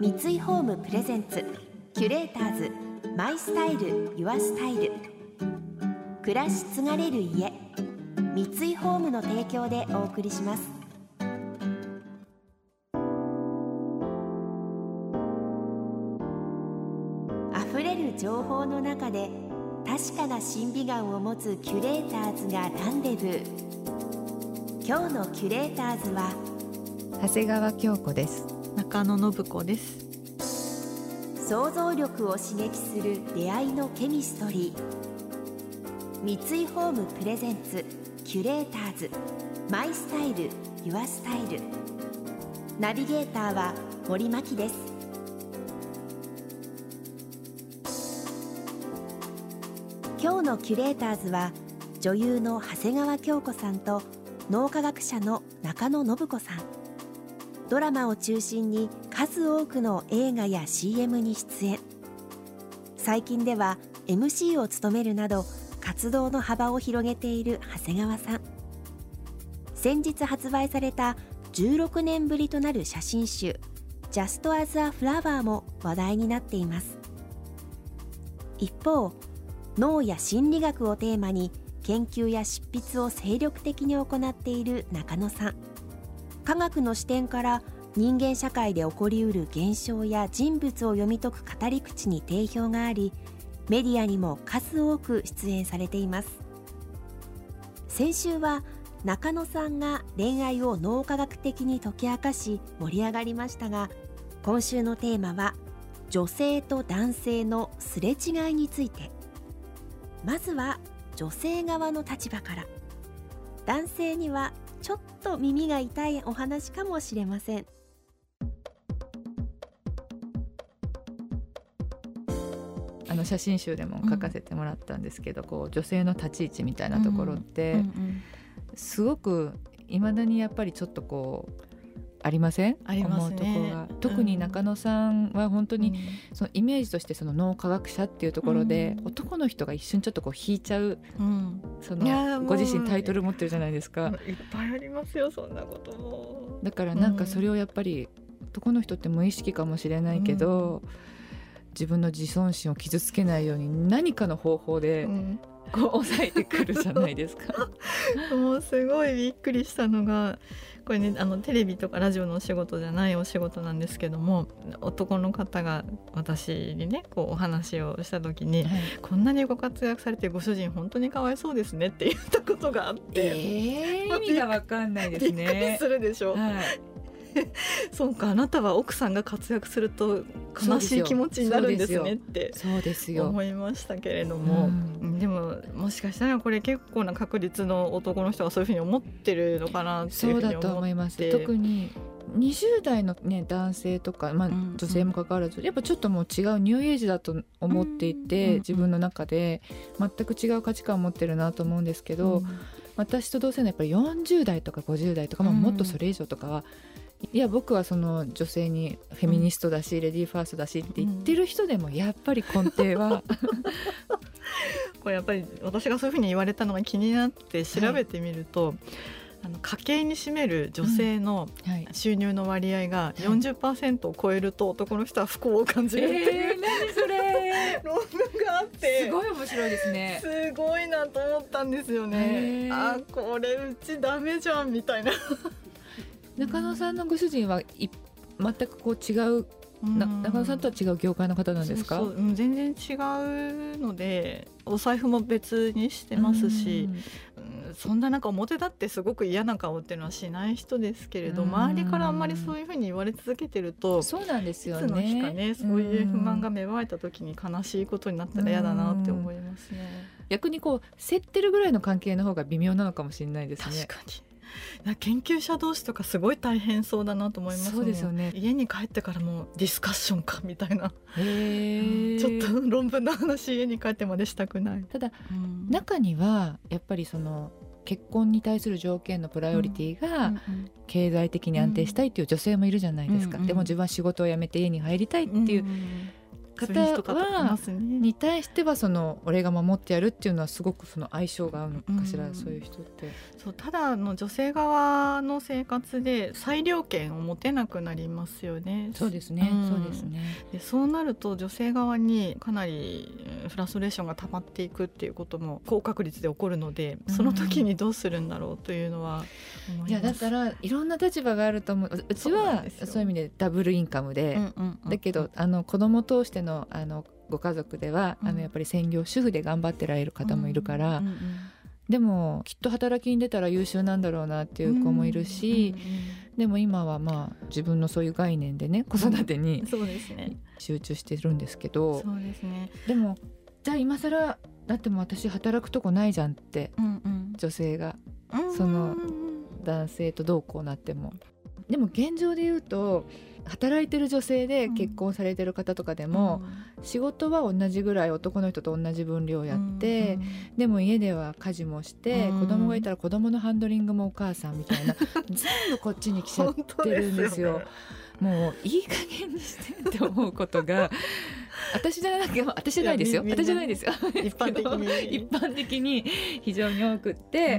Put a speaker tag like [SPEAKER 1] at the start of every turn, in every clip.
[SPEAKER 1] 三井ホームプレゼンツキュレーターズマイスタイルユアスタイル。暮らし継がれる家三井ホームの提供でお送りします。溢れる情報の中で確かな審美眼を持つキュレーターズがランデブー。今日のキュレーターズは
[SPEAKER 2] 長谷川京子です。
[SPEAKER 3] 中野信子です。
[SPEAKER 1] 想像力を刺激する出会いのケミストリー。三井ホームプレゼンツキュレーターズ。マイスタイルユアスタイル。ナビゲーターは森牧です。今日のキュレーターズは女優の長谷川京子さんと脳科学者の中野信子さん。ドラマを中心に数多くの映画や CM に出演。最近では MC を務めるなど活動の幅を広げている長谷川さん。先日発売された16年ぶりとなる写真集「Just as a Flower」も話題になっています。一方脳や心理学をテーマに研究や執筆を精力的に行っている中野さん。科学の視点から人間社会で起こりうる現象や人物を読み解く語り口に定評がありメディアにも数多く出演されています。先週は中野さんが恋愛を脳科学的に解き明かし盛り上がりましたが今週のテーマは女性と男性のすれ違いについて。まずは女性側の立場から。男性にはちょっと耳が痛いお話かもしれません。
[SPEAKER 2] あの写真集でも書かせてもらったんですけど、うん、こう女性の立ち位置みたいなところって、すごくいまだにやっぱりちょっとこうありません？
[SPEAKER 3] あります、ね、
[SPEAKER 2] 特に中野さんは本当に、そのイメージとしてその脳科学者っていうところで、うん、男の人が一瞬ちょっとこう引いちゃう、うん、そのご自身タイトル持ってるじゃないですか。
[SPEAKER 3] いっぱいありますよそんなことも。
[SPEAKER 2] だからなんかそれをやっぱり、男の人って無意識かもしれないけど、自分の自尊心を傷つけないように何かの方法で、こう抑えてくるじゃないですか。
[SPEAKER 3] もうすごいびっくりしたのがこれねあのテレビとかラジオのお仕事じゃないお仕事なんですけども男の方が私にねこうお話をした時に、はい、こんなにご活躍されてご主人本当にかわいそうですねって言ったことがあって、
[SPEAKER 2] えー、意味がわかんないですね。びっく
[SPEAKER 3] りするでしょ、はい そうかあなたは奥さんが活躍すると悲しい気持ちになるんですねって。
[SPEAKER 2] そうですよ。
[SPEAKER 3] 思いましたけれども、うん、でももしかしたらこれ結構な確率の男の人はそういうふうに思ってるのかなっていうふうに思そうだと思います。
[SPEAKER 2] 特に20代の、ね、男性とか、まあ、女性も関わらず、うんうん、やっぱちょっともう違うニューエイジだと思っていて、うんうん、自分の中で。全く違う価値観を持ってるなと思うんですけど、うん、私と同性のやっぱり40代とか50代とか、まあ、もっとそれ以上とかは、いや僕はその女性にフェミニストだし、うん、レディーファーストだしって言ってる人でもやっぱり根底は。
[SPEAKER 3] これやっぱり私がそういうふうに言われたのが気になって調べてみると、はい、あの家計に占める女性の収入の割合が40%を超えると男の人は不幸を感じるっていう、
[SPEAKER 2] えー、何それ？
[SPEAKER 3] 論文があって。
[SPEAKER 2] すごい面白いですね。
[SPEAKER 3] すごいなと思ったんですよね。あこれうちダメじゃんみたいな
[SPEAKER 2] 中野さんのご主人はい全くこう違うな中野さんとは違う業界の方なんですか？
[SPEAKER 3] そうそう。全然違うのでお財布も別にしてますし、うん、そんななんか表立ってすごく嫌な顔っていうのはしない人ですけれど周りからあんまりそういうふうに言われ続けてると
[SPEAKER 2] そうなんですよ
[SPEAKER 3] ね。いつの日かねそういう不満が芽生えた時に悲しいことになったら嫌だなって思いますね。
[SPEAKER 2] 逆にこう競ってるぐらいの関係の方が微妙なのかもしれないですね。
[SPEAKER 3] 確かに研究者同士とかすごい大変そうだなと思います
[SPEAKER 2] そうですよね。
[SPEAKER 3] 家に帰ってからもディスカッションかみたいな。ちょっと論文の話家に帰ってまでしたくない。
[SPEAKER 2] ただ、うん、中にはやっぱりその結婚に対する条件のプライオリティが経済的に安定したいっていう女性もいるじゃないですか、うんうん、でも自分は仕事を辞めて家に入りたいっていう方はに対してはその俺が守ってやるっていうのはすごくその相性が合うのかしら、うん、そういう人って。
[SPEAKER 3] そうただの女性側の生活で裁量権を持てなくなりますよね。
[SPEAKER 2] そうですね、うん、そうですね。
[SPEAKER 3] でそうなると女性側にかなりフラストレーションが溜まっていくっていうことも高確率で起こるのでその時にどうするんだろうというのは
[SPEAKER 2] いやだからいろんな立場があると思う。うちはそういう意味でダブルインカムで、だけどあの子供通してのあのご家族では、あのやっぱり専業主婦で頑張ってられる方もいるから、でもきっと働きに出たら優秀なんだろうなっていう子もいるし、でも今はまあ自分のそういう概念でね子育てに集中してるんですけど、
[SPEAKER 3] そうですね。
[SPEAKER 2] でもじゃあ今更だってもう私働くとこないじゃんって、女性が、その男性とどうこうなっても。でも現状で言うと働いてる女性で結婚されてる方とかでも、うん、仕事は同じぐらい男の人と同じ分量やって、うん、でも家では家事もして、うん、子供がいたら子供のハンドリングもお母さんみたいな 全部こっちに来ちゃってるんですよ。もういい加減にしてって思うことが私じゃな 私じゃないですよ。私じゃないですよ。
[SPEAKER 3] 一般的に。
[SPEAKER 2] 一般的に非常に多くって、うんう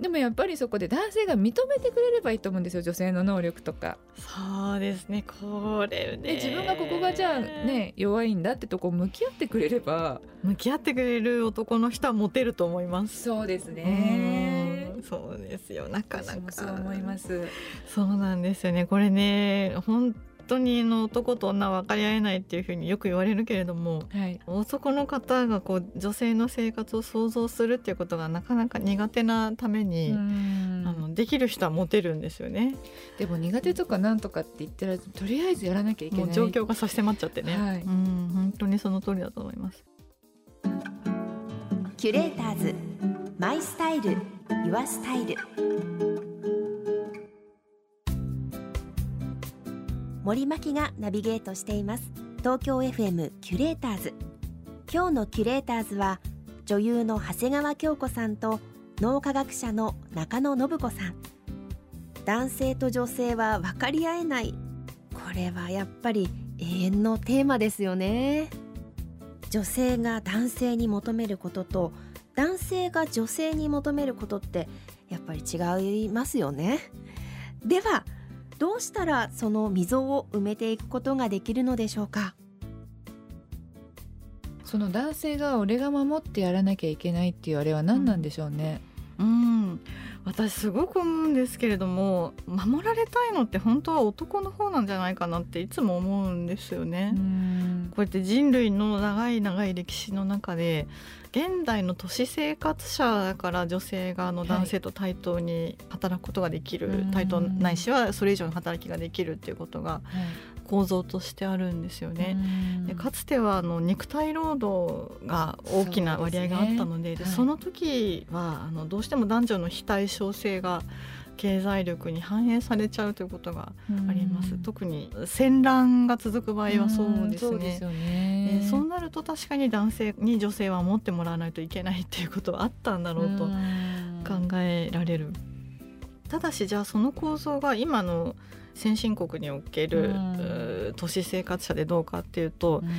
[SPEAKER 2] ん、でもやっぱりそこで男性が認めてくれればいいと思うんですよ女性の能力とか。
[SPEAKER 3] そうですね。これね。
[SPEAKER 2] 自分がここがじゃあね弱いんだってとこ向き合ってくれれば。
[SPEAKER 3] 向き合ってくれる男の人はモテると思います。
[SPEAKER 2] そうですね。
[SPEAKER 3] そうですよ。なかなか。
[SPEAKER 2] そう思います。
[SPEAKER 3] そうなんですよね。これね本当にの男と女は分かり合えないっていうふうによく言われるけれども、はい、男の方がこう女性の生活を想像するっていうことがなかなか苦手なためにあのできる人はモテるんですよね。
[SPEAKER 2] でも苦手とかなんとかって言ってるとりあえずやらなきゃいけない。
[SPEAKER 3] 状況が差し迫っちゃってね、はい、うん本当にその通りだと思います。
[SPEAKER 1] キュレーターズ。マイスタイル。ユアスタイル森牧がナビゲートしています。東京 FM キュレーターズ。今日のキュレーターズは女優の長谷川京子さんと脳科学者の中野信子さん。男性と女性は分かり合えない。これはやっぱり永遠のテーマですよね。女性が男性に求めることと男性が女性に求めることってやっぱり違いますよね。ではどうしたらその溝を埋めていくことができるのでしょうか？
[SPEAKER 2] その男性が俺が守ってやらなきゃいけないっていうあれは何なんでしょうね、
[SPEAKER 3] うん、うん私すごく思うんですけれども守られたいのって本当は男の方なんじゃないかなっていつも思うんですよね。こうやって人類の長い長い歴史の中で現代の都市生活者から女性があの男性と対等に働くことができる、はい、対等ないしはそれ以上の働きができるっていうことが構造としてあるんですよね。でかつてはあの肉体労働が大きな割合があったのでそ、ねはい、その時はあのどうしても男女の非対称性が経済力に反映されちゃうということがあります。特に戦乱が続く場合はそうですね。そうねえそうなると確かに男性に女性は持ってもらわないといけないっていうことはあったんだろうと考えられる。ただしじゃあその構造が今の先進国における、うん、都市生活者でどうかっていうと、うん、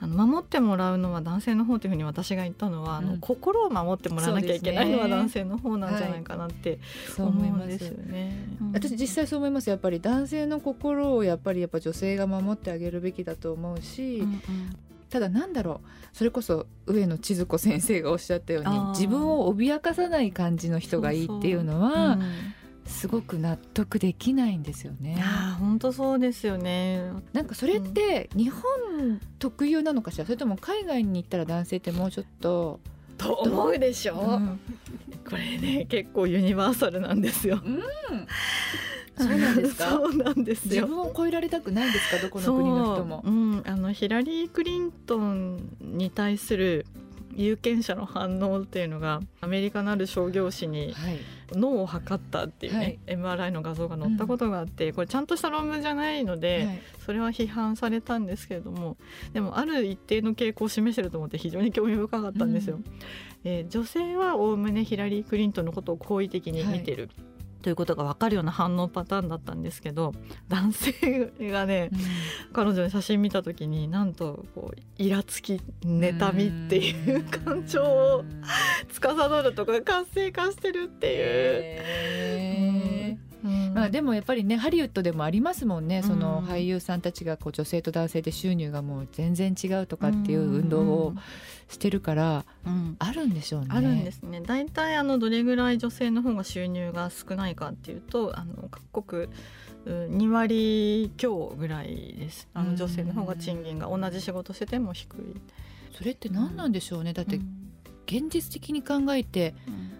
[SPEAKER 3] あの守ってもらうのは男性の方というふうに私が言ったのは、うん、あの心を守ってもらわなきゃいけないのは男性の方なんじゃないかなって思いますよね。
[SPEAKER 2] 私実際そう思います。やっぱり男性の心をやっぱりやっぱ女性が守ってあげるべきだと思うし、うんうん。ただなんだろう。それこそ上野千鶴子先生がおっしゃったように自分を脅かさない感じの人がいいっていうのはすごく納得できないんですよね。
[SPEAKER 3] あ本当そうですよね。
[SPEAKER 2] なんかそれって日本特有なのかしら、それとも海外に行ったら男性ってもうちょっと。
[SPEAKER 3] と思うでしょ、う？ん、これね結構ユニバーサルなんですよ。うん
[SPEAKER 2] そうなんですか？
[SPEAKER 3] そうなんです
[SPEAKER 2] 自分を超えられたくないんですか、どこの国の人も。
[SPEAKER 3] ううん、あのヒラリー・クリントンに対する有権者の反応っていうのがアメリカのある商業誌に脳を測ったっていうね、はい、MRI の画像が載ったことがあって、うん、これちゃんとした論文じゃないので、はい、それは批判されたんですけれどもでもある一定の傾向を示してると思って非常に興味深かったんですよ。うん、えー、女性はおおむねヒラリー・クリントンのことを好意的に見てる。はいということが分かるような反応パターンだったんですけど男性がね、うん、彼女の写真見た時になんとこうイラつき妬みっていう感情を司るとか活性化してるっていう。
[SPEAKER 2] えーまあ、でもやっぱりねハリウッドでもありますもんね、その俳優さんたちがこう女性と男性で収入がもう全然違うとかっていう運動をしてるから、あるんでしょうね。
[SPEAKER 3] あるんですね。大体あのどれぐらい女性の方が収入が少ないかっていうとあの各国2割強ぐらいです。あの女性の方が賃金が同じ仕事してても低い。
[SPEAKER 2] それって何なんでしょうね、だって現実的に考えて、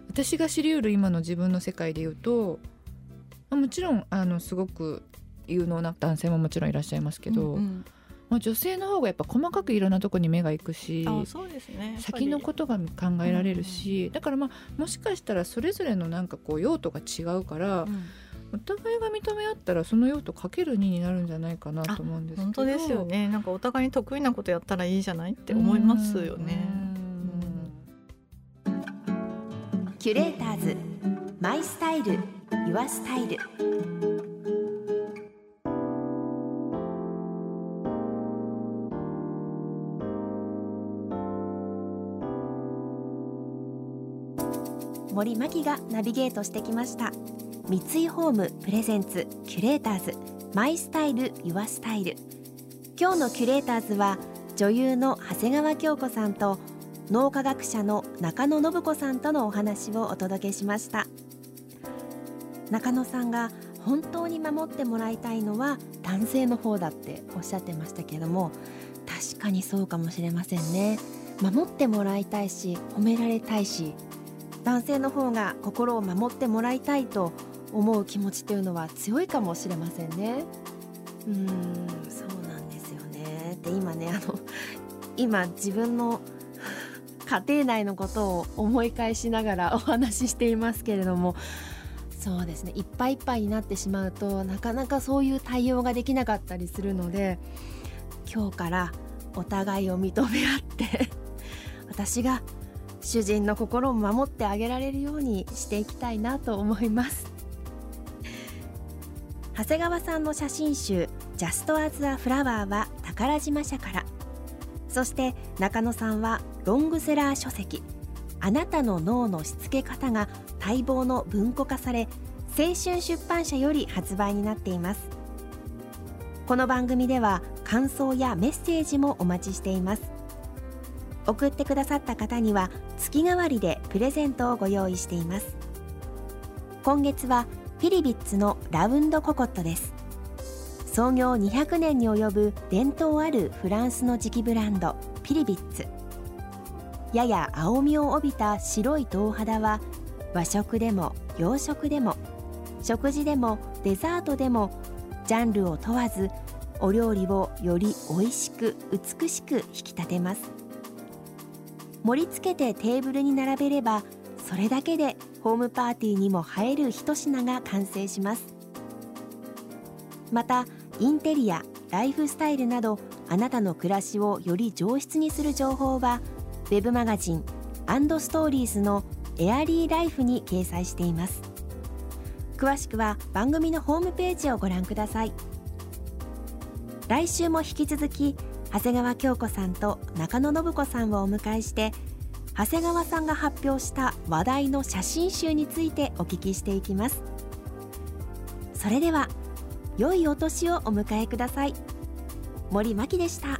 [SPEAKER 2] 私が知りうる今の自分の世界で言うともちろんあのすごく有能な男性ももちろんいらっしゃいますけど、うんうん、まあ、女性の方がやっぱ細かくいろんなとこに目がいくし
[SPEAKER 3] そうです、ね、
[SPEAKER 2] 先のことが考えられるし、うんうん、だからまあもしかしたらそれぞれのなんかこう用途が違うから、うん、お互いが認め合ったらその用途かける2になるんじゃないかなと思うんですけど。
[SPEAKER 3] 本当ですよね。なんかお互いに得意なことやったらいいじゃないって思いますよね。
[SPEAKER 1] キュレーターズマイスタイルユアスタイル森真希がナビゲートしてきました。三井ホームプレゼンツキュレーターズマイスタイルユアスタイル今日のキュレーターズは女優の長谷川京子さんと脳科学者の中野信子さんとのお話をお届けしました。中野さんが本当に守ってもらいたいのは男性の方だっておっしゃってましたけども確かにそうかもしれませんね。守ってもらいたいし褒められたいし男性の方が心を守ってもらいたいと思う気持ちというのは強いかもしれませんね。うんそうなんですよね。で今ねあの今自分の家庭内のことを思い返しながらお話ししていますけれどもそうですね。いっぱいいっぱいになってしまうとなかなかそういう対応ができなかったりするので今日からお互いを認め合って 私が主人の心を守ってあげられるようにしていきたいなと思います。長谷川さんの写真集「Just as a Flower」は宝島社から。そして中野さんはロングセラー書籍「あなたの脳のしつけ方」が待望の文庫化され青春出版社より発売になっています。この番組では感想やメッセージもお待ちしています。送ってくださった方には月替わりでプレゼントをご用意しています。今月はフィリビッツのラウンドココットです。創業200年に及ぶ伝統あるフランスの磁器ブランドフィリビッツ。やや青みを帯びた白い銅肌は和食でも洋食でも食事でもデザートでもジャンルを問わずお料理をより美味しく美しく引き立てます。盛り付けてテーブルに並べればそれだけでホームパーティーにも映える一品が完成します。またインテリアライフスタイルなどあなたの暮らしをより上質にする情報は web マガジンストーリーズのエアリーライフに掲載しています。詳しくは番組のホームページをご覧ください。来週も引き続き長谷川京子さんと中野信子さんをお迎えして長谷川さんが発表した話題の写真集についてお聞きしていきます。それでは良いお年をお迎えください。森真希でした。